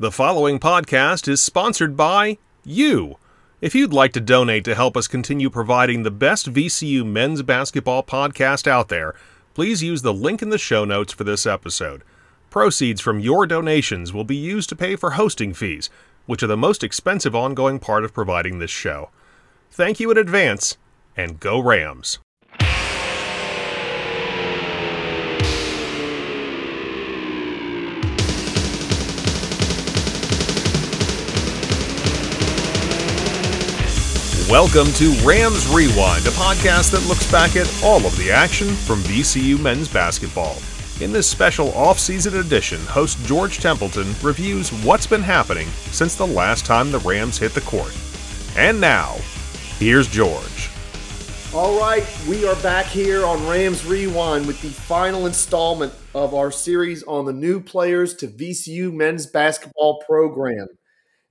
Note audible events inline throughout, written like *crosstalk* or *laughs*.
The following podcast is sponsored by you. If you'd like to donate to help us continue providing the best VCU men's basketball podcast out there, please use the link in the show notes for this episode. Proceeds from your donations will be used to pay for hosting fees, which are the most expensive ongoing part of providing this show. Thank you in advance, and go Rams! Welcome to Rams Rewind, a podcast that looks back at all of the action from VCU men's basketball. In this special off-season edition, host George Templeton reviews what's been happening since the last time the Rams hit the court. And now, here's George. All right, we are back here on Rams Rewind with the final installment of our series on the new players to VCU men's basketball program.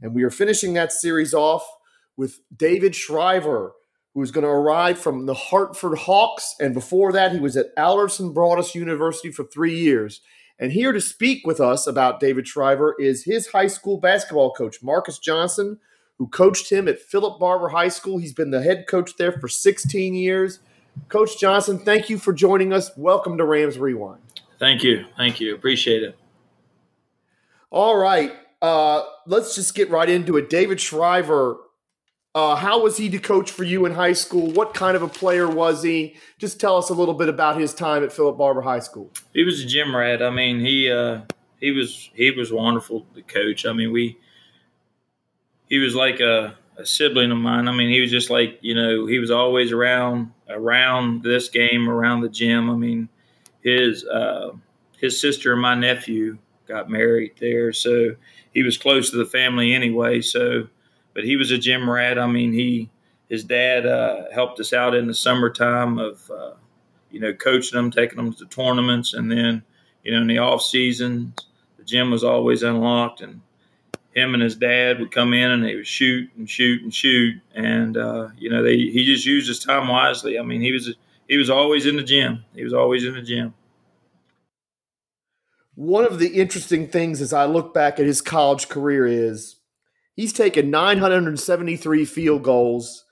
And we are finishing that series off with David Shriver, who's going to arrive from the Hartford Hawks. And before that, he was at Alderson Broaddus University for three years. And here to speak with us about David Shriver is his high school basketball coach, Marcus Johnson, who coached him at Philip Barbour High School. He's been the head coach there for 16 years. Coach Johnson, thank you for joining us. Welcome to Rams Rewind. Thank you. Thank you. Appreciate it. All right. Uh, let's just get right into it. David Shriver uh, how was he to coach for you in high school? What kind of a player was he? Just tell us a little bit about his time at Philip Barbour High School. He was a gym rat. I mean, he uh, he was he was wonderful to coach. I mean, we he was like a, a, sibling of mine. I mean, he was just like you know he was always around around this game, around the gym. I mean, his uh, his sister and my nephew got married there, so he was close to the family anyway. So but he was a gym rat. I mean, he his dad uh, helped us out in the summertime of uh, you know coaching them, taking them to tournaments, and then you know in the off season, the gym was always unlocked, and him and his dad would come in and they would shoot and shoot and shoot, and uh, you know they he just used his time wisely. I mean, he was he was always in the gym. He was always in the gym. One of the interesting things as I look back at his college career is He's taken 973 field goals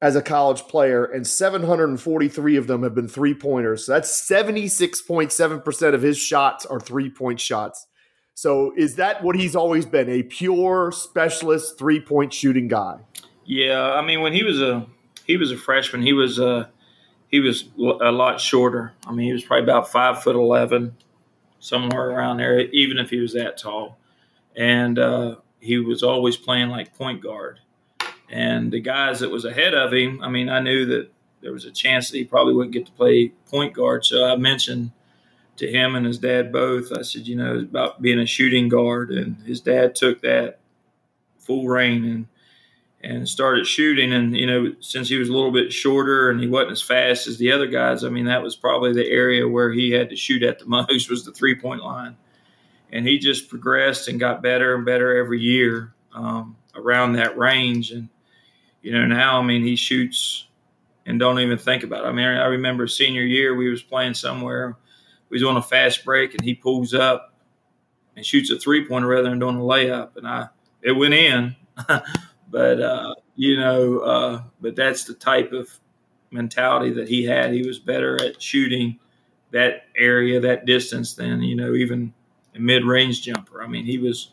as a college player, and 743 of them have been three pointers. So that's 76.7% of his shots are three point shots. So is that what he's always been? A pure specialist three point shooting guy? Yeah, I mean when he was a he was a freshman, he was a uh, he was a lot shorter. I mean he was probably about five foot eleven, somewhere around there, even if he was that tall. And uh, he was always playing like point guard. And the guys that was ahead of him, I mean, I knew that there was a chance that he probably wouldn't get to play point guard. So I mentioned to him and his dad both, I said, you know, about being a shooting guard. And his dad took that full reign and and started shooting. And, you know, since he was a little bit shorter and he wasn't as fast as the other guys, I mean, that was probably the area where he had to shoot at the *laughs* most was the three point line and he just progressed and got better and better every year um, around that range. And you know, now I mean, he shoots and don't even think about it. I mean, I remember senior year we was playing somewhere. We was on a fast break, and he pulls up and shoots a three pointer rather than doing a layup, and I it went in. *laughs* but uh, you know, uh, but that's the type of mentality that he had. He was better at shooting that area, that distance than you know even a mid-range jumper. I mean, he was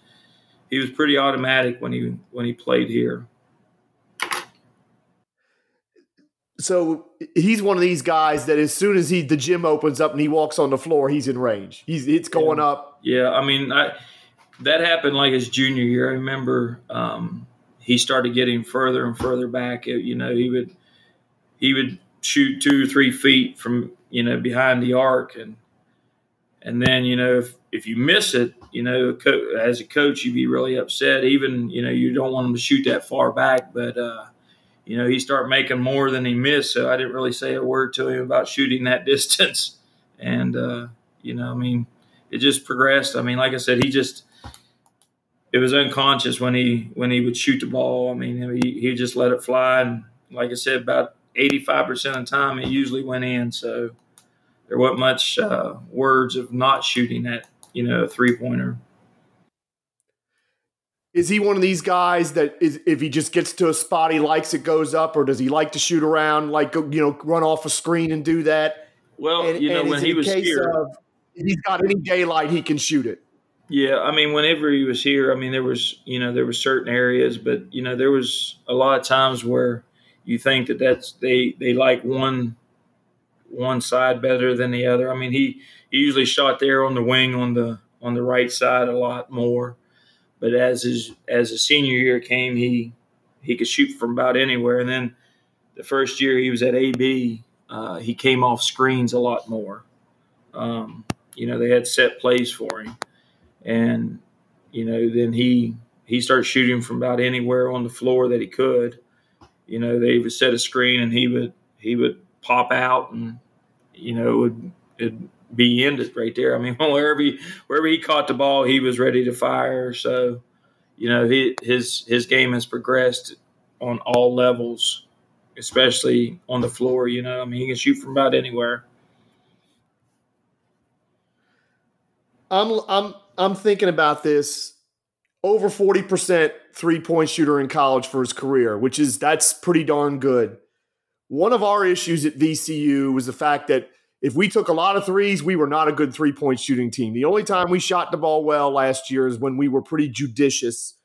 he was pretty automatic when he when he played here. So he's one of these guys that as soon as he the gym opens up and he walks on the floor, he's in range. He's it's going yeah. up. Yeah, I mean, I, that happened like his junior year. I remember um, he started getting further and further back. You know, he would he would shoot two or three feet from you know behind the arc, and and then you know if if you miss it, you know, as a coach, you'd be really upset. Even, you know, you don't want him to shoot that far back, but, uh, you know, he started making more than he missed. So I didn't really say a word to him about shooting that *laughs* distance. And, uh, you know, I mean, it just progressed. I mean, like I said, he just, it was unconscious when he, when he would shoot the ball. I mean, he, he just let it fly. And like I said, about 85% of the time, it usually went in. So there wasn't much uh, words of not shooting that you know, a three pointer. Is he one of these guys that is if he just gets to a spot he likes it goes up, or does he like to shoot around, like you know, run off a screen and do that? Well, and, you know, when he was here, of, he's got any daylight, he can shoot it. Yeah, I mean, whenever he was here, I mean, there was you know there were certain areas, but you know there was a lot of times where you think that that's they they like one one side better than the other. I mean, he, he usually shot there on the wing on the on the right side a lot more. But as his as his senior year came, he he could shoot from about anywhere. And then the first year he was at AB, uh, he came off screens a lot more. Um, you know, they had set plays for him, and you know, then he he started shooting from about anywhere on the floor that he could. You know, they would set a screen and he would he would pop out and you know it would it'd be ended right there. I mean, *laughs* wherever he wherever he caught the ball, he was ready to fire. So, you know, he, his his game has progressed on all levels, especially on the floor. You know, I mean, he can shoot from about anywhere. I'm I'm I'm thinking about this over 40% three-point shooter in college for his career, which is that's pretty darn good. One of our issues at VCU was the fact that if we took a lot of threes, we were not a good three point shooting team. The only time we shot the ball well last year is when we were pretty judicious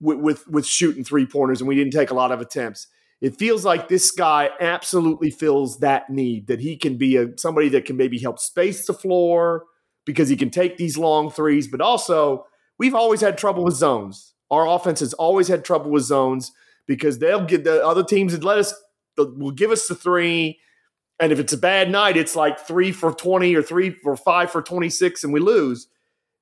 with, with, with shooting three pointers and we didn't take a lot of attempts. It feels like this guy absolutely fills that need that he can be a somebody that can maybe help space the floor because he can take these long threes, but also we've always had trouble with zones. Our offense has always had trouble with zones because they'll get the other teams that let us will give us the three. And if it's a bad night, it's like three for 20 or three for five for 26 and we lose.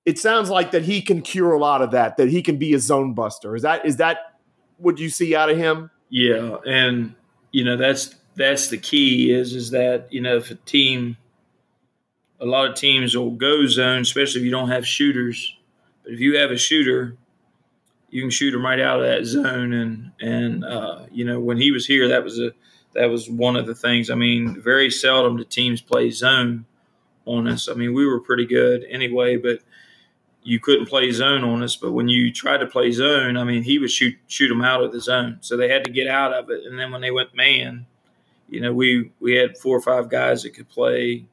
It sounds like that he can cure a lot of that, that he can be a zone buster. Is that is that what you see out of him? Yeah. And you know, that's that's the key is is that, you know, if a team a lot of teams will go zone, especially if you don't have shooters. But if you have a shooter, you can shoot him right out of that zone. And and uh, you know when he was here, that was a that was one of the things. I mean, very seldom do teams play zone on us. I mean, we were pretty good anyway, but you couldn't play zone on us. But when you tried to play zone, I mean, he would shoot shoot them out of the zone, so they had to get out of it. And then when they went man, you know, we we had four or five guys that could play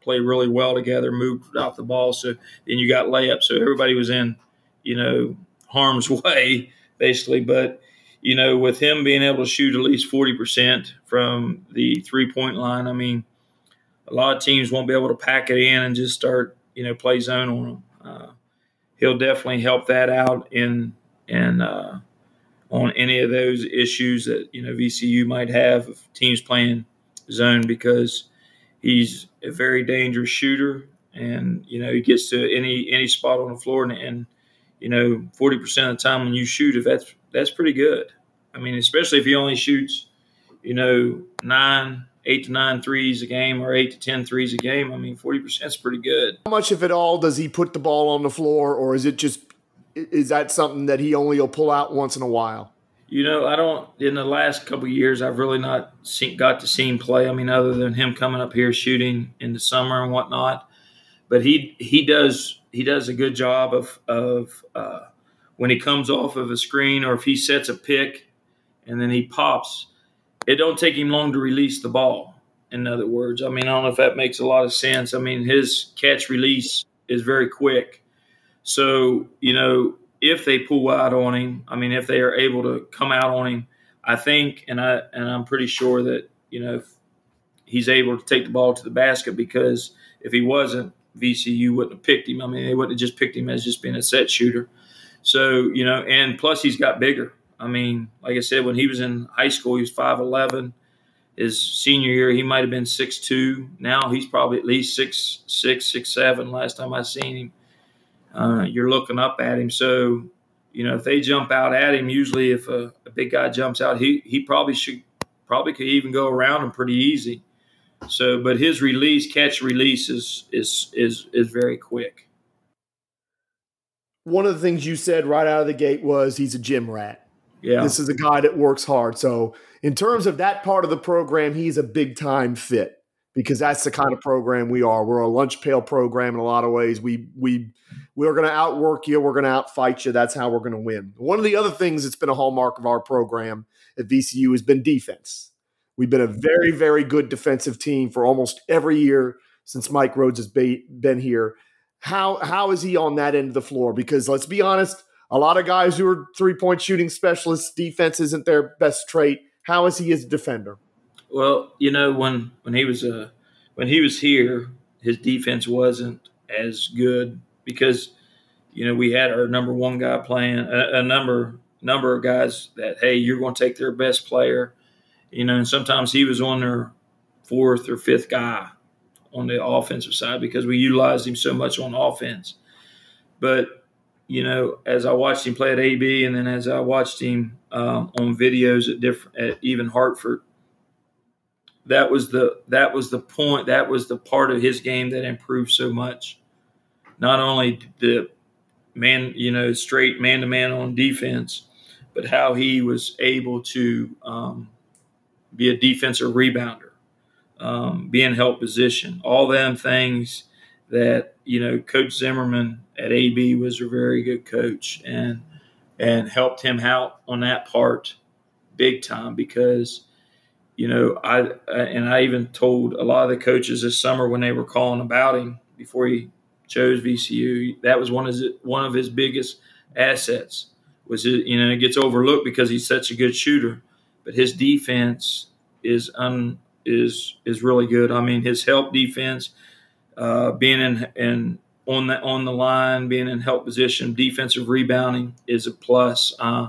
play really well together, moved off the ball. So then you got layups. So everybody was in, you know, harm's *laughs* way, basically. But, you know, with him being able to shoot at least 40% from the three point line, I mean, a lot of teams won't be able to pack it in and just start, you know, play zone on him. Uh, he'll definitely help that out in, in, uh, on any of those issues that, you know, VCU might have of teams playing zone because he's a very dangerous shooter and, you know, he gets to any, any spot on the floor and, and you know, 40% of the time when you shoot, if that's, that's pretty good. I mean, especially if he only shoots, you know, nine, eight to nine threes a game or eight to ten threes a game. I mean, 40% is pretty good. How much of it all does he put the ball on the floor or is it just, is that something that he only will pull out once in a while? You know, I don't. In the last couple years, I've really not seen, got to see him play. I mean, other than him coming up here shooting in the summer and whatnot, but he he does he does a good job of of uh, when he comes off of a screen or if he sets a pick and then he pops, it don't take him long to release the ball. In other words, I mean, I don't know if that makes a lot of sense. I mean, his catch release is very quick. So, you know, if they pull out on him, I mean, if they are able to come out on him, I think, and I and I'm pretty sure that you know he's able to take the ball to the basket because if he wasn't, VCU wouldn't have picked him. I mean, they wouldn't have just picked him as just being a set shooter. So, you know, and plus he's got bigger. I mean, like I said, when he was in high school, he was 5'11. His senior year, he might have been 6'2. Now he's probably at least six six six seven. last time I seen him. Uh, you're looking up at him. So, you know, if they jump out at him, usually if a, a big guy jumps out, he, he probably should, probably could even go around him pretty easy. So, but his release, catch release is is is is very quick. One of the things you said right out of the gate was he's a gym rat. Yeah, this is a guy that works hard. So, in terms of that part of the program, he's a big time fit because that's the kind of program we are. We're a lunch pail program in a lot of ways. We we we're going to outwork you. We're going to outfight you. That's how we're going to win. One of the other things that's been a hallmark of our program at VCU has been defense. We've been a very very good defensive team for almost every year since Mike Rhoades has been here. How how is he on that end of the floor? Because let's be honest, a lot of guys who are three point shooting specialists, defense isn't their best trait. How is he as a defender? Well, you know when when he was uh, when he was here, his defense wasn't as good because you know we had our number one guy playing a, a number number of guys that hey you're going to take their best player, you know, and sometimes he was on their fourth or fifth guy on the offensive side because we utilized him so much on offense. But you know, as I watched him play at AB, and then as I watched him um, on videos at different, at even Hartford, that was the that was the point. That was the part of his game that improved so much. Not only the man, you know, straight man to man on defense, but how he was able to um, be a defensive rebounder, um, be in help position, all them things that you know, Coach Zimmerman at AB was a very good coach and and helped him out on that part big time because you know I and I even told a lot of the coaches this summer when they were calling about him before he chose VCU that was one of his one of his biggest assets was it you know it gets overlooked because he's such a good shooter but his defense is un is is really good I mean his help defense uh, being in, in on the on the line, being in help position, defensive rebounding is a plus. Uh,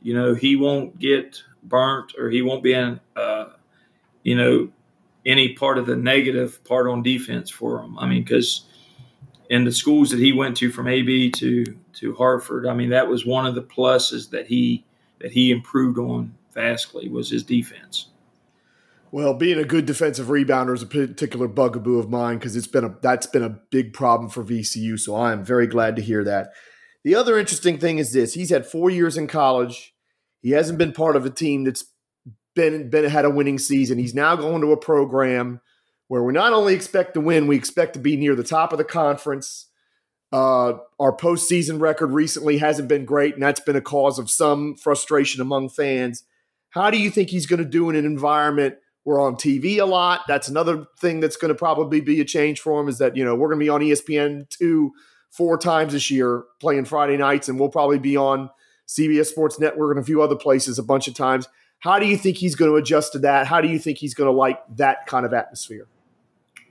you know, he won't get burnt or he won't be in, uh, you know, any part of the negative part on defense for him. I mean, because in the schools that he went to from AB to to Hartford, I mean, that was one of the pluses that he that he improved on vastly was his defense. Well, being a good defensive rebounder is a particular bugaboo of mine because it's been a that's been a big problem for VCU. So I am very glad to hear that. The other interesting thing is this: he's had four years in college. He hasn't been part of a team that's been been had a winning season. He's now going to a program where we not only expect to win, we expect to be near the top of the conference. Uh, our postseason record recently hasn't been great, and that's been a cause of some frustration among fans. How do you think he's going to do in an environment we're on TV a lot. That's another thing that's going to probably be a change for him is that, you know, we're going to be on ESPN two, four times this year playing Friday nights, and we'll probably be on CBS Sports Network and a few other places a bunch of times. How do you think he's going to adjust to that? How do you think he's going to like that kind of atmosphere?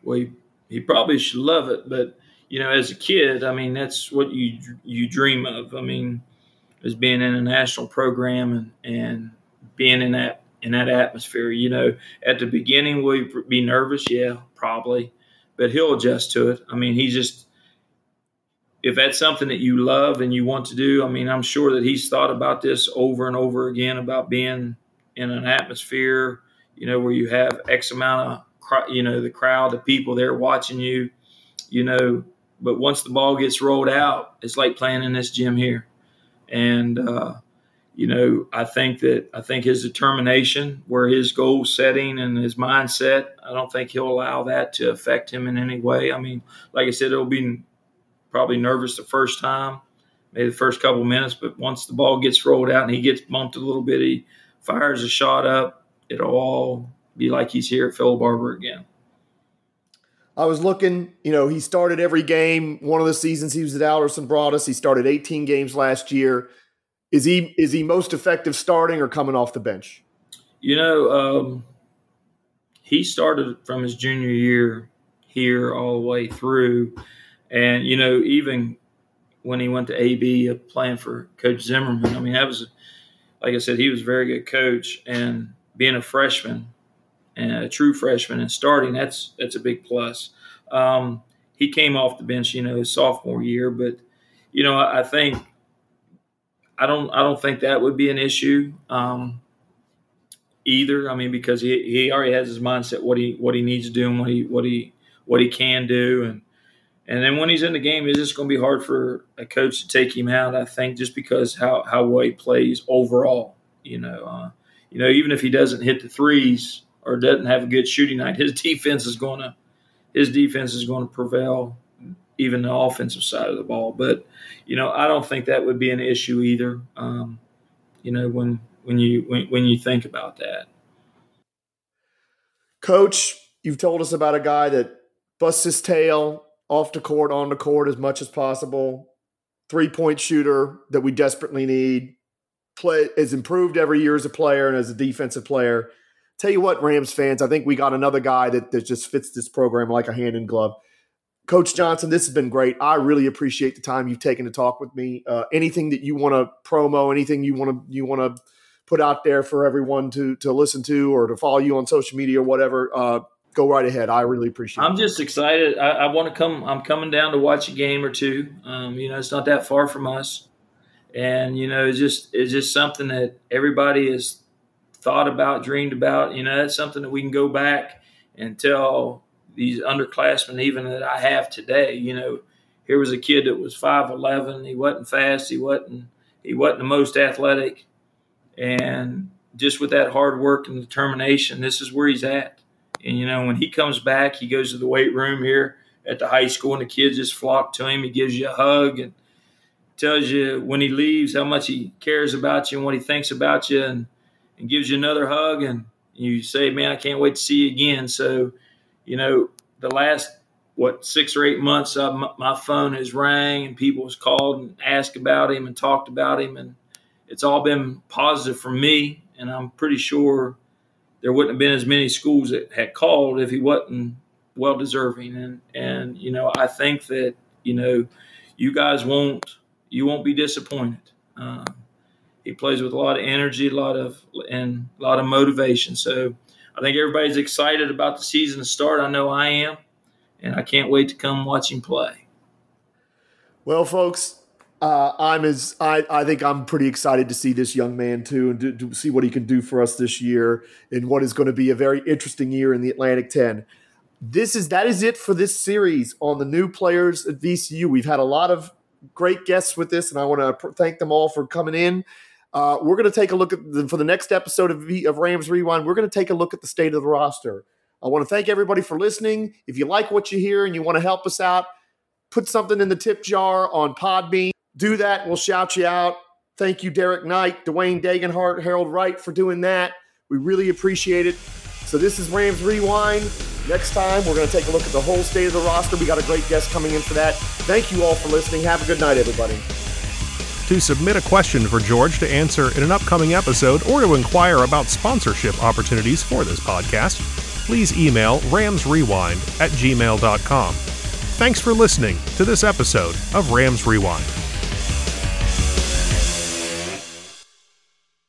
Well, he, he probably should love it, but you know, as a kid, I mean, that's what you you dream of. I mean, as being in a national program and and being in that in that atmosphere. You know, at the beginning, will he be nervous? Yeah, probably, but he'll adjust to it. I mean, he just if that's something that you love and you want to do. I mean, I'm sure that he's thought about this over and over again about being in an atmosphere, you know, where you have X amount of, you know, the crowd, the people there watching you, you know. But once the ball gets rolled out, it's like playing in this gym here, and uh, you know, I think that I think his determination, where his goal setting and his mindset, I don't think he'll allow that to affect him in any way. I mean, like I said, it'll be probably nervous the first time, maybe the first couple minutes, but once the ball gets rolled out and he gets bumped a little bit, he fires a shot up, it'll all be like he's here at Phil Barbour again. I was looking, you know, he started every game. One of the seasons he was at Alderson Broaddus. He started 18 games last year. Is he is he most effective starting or coming off the bench? You know, um, he started from his junior year here all the way through, and you know, even when he went to AB uh, playing for Coach Zimmerman, I mean, that was like I said, he was a very good coach, and being a freshman and a true freshman and starting, that's that's a big plus. Um, he came off the bench, you know, his sophomore year, but you know, I, I think I don't I don't think that would be an issue um, either. I mean, because he, he already has his mindset what he what he needs to do and what he what he what he can do and and then when he's in the game, it's just going to be hard for a coach to take him out. I think just because how how well he plays overall. You know, uh, you know, even if he doesn't hit the threes or doesn't have a good shooting night, his *laughs* defense is going to his defense is going to prevail, even the offensive side of the ball. But you know, I don't think that would be an issue either. Um, you know, when when you when, when you think about that. Coach, you've told us about a guy that busts his tail off the court, on the court as much as possible. Three point shooter that we desperately need. Play has improved every year as a player and as a defensive player. Tell you what, Rams fans, I think we got another guy that, that just fits this program like a hand in glove. Coach Johnson, this has been great. I really appreciate the time you've taken to talk with me. Uh, anything that you want to promo, anything you want to you want to put out there for everyone to to listen to or to follow you on social media or whatever, uh, go right ahead. I really appreciate. I'm it. just excited. I, I want to come. I'm coming down to watch a game or two. Um, you know, it's not that far from us, and you know, it's just it's just something that everybody has thought about, dreamed about. You know, that's something that we can go back and tell these underclassmen even that I have today. You know, here was a kid that was five eleven. He wasn't fast. He wasn't he wasn't the most athletic, and just with that hard work and determination, this is where he's at. And you know, when he comes back, he goes to the weight room here at the high school, and the kids just flock to him. He gives you a hug and tells you when he leaves how much he cares about you and what he thinks about you, and, and gives you another hug. And you say, "Man, I can't wait to see you again." So you know, the last what six or eight months, uh, my phone has rang and people has called and asked about him and talked about him, and it's all been positive for me. And I'm pretty sure there wouldn't have been as many schools that had called if he wasn't well deserving. And and you know, I think that you know, you guys won't you won't be disappointed. Uh, he plays with a lot of energy, a lot of and a lot of motivation. So I think everybody's excited about the season to start. I know I am, and I can't wait to come watch him play. Well, folks, uh, I'm as I, I think I'm pretty excited to see this young man too, and to, to, see what he can do for us this year in what is going to be a very interesting year in the Atlantic 10. This is that is it for this series on the new players at VCU. We've had a lot of great guests with this, and I want to thank them all for coming in. Uh, we're going to take a look at the, for the next episode of, of Rams Rewind. We're going to take a look at the state of the roster. I want to thank everybody for listening. If you like what you hear and you want to help us out, put something in the tip jar on Podbean. Do that. We'll shout you out. Thank you, Derek Knight, Dwayne Dagenhart, Harold Wright for doing that. We really appreciate it. So this is Rams Rewind. Next time, we're going to take a look at the whole state of the roster. We got a great guest coming in for that. Thank you all for listening. Have a good night, everybody. To submit a question for George to answer in an upcoming episode or to inquire about sponsorship opportunities for this podcast, please email ramsrewind at gmail.com. Thanks for listening to this episode of Rams Rewind.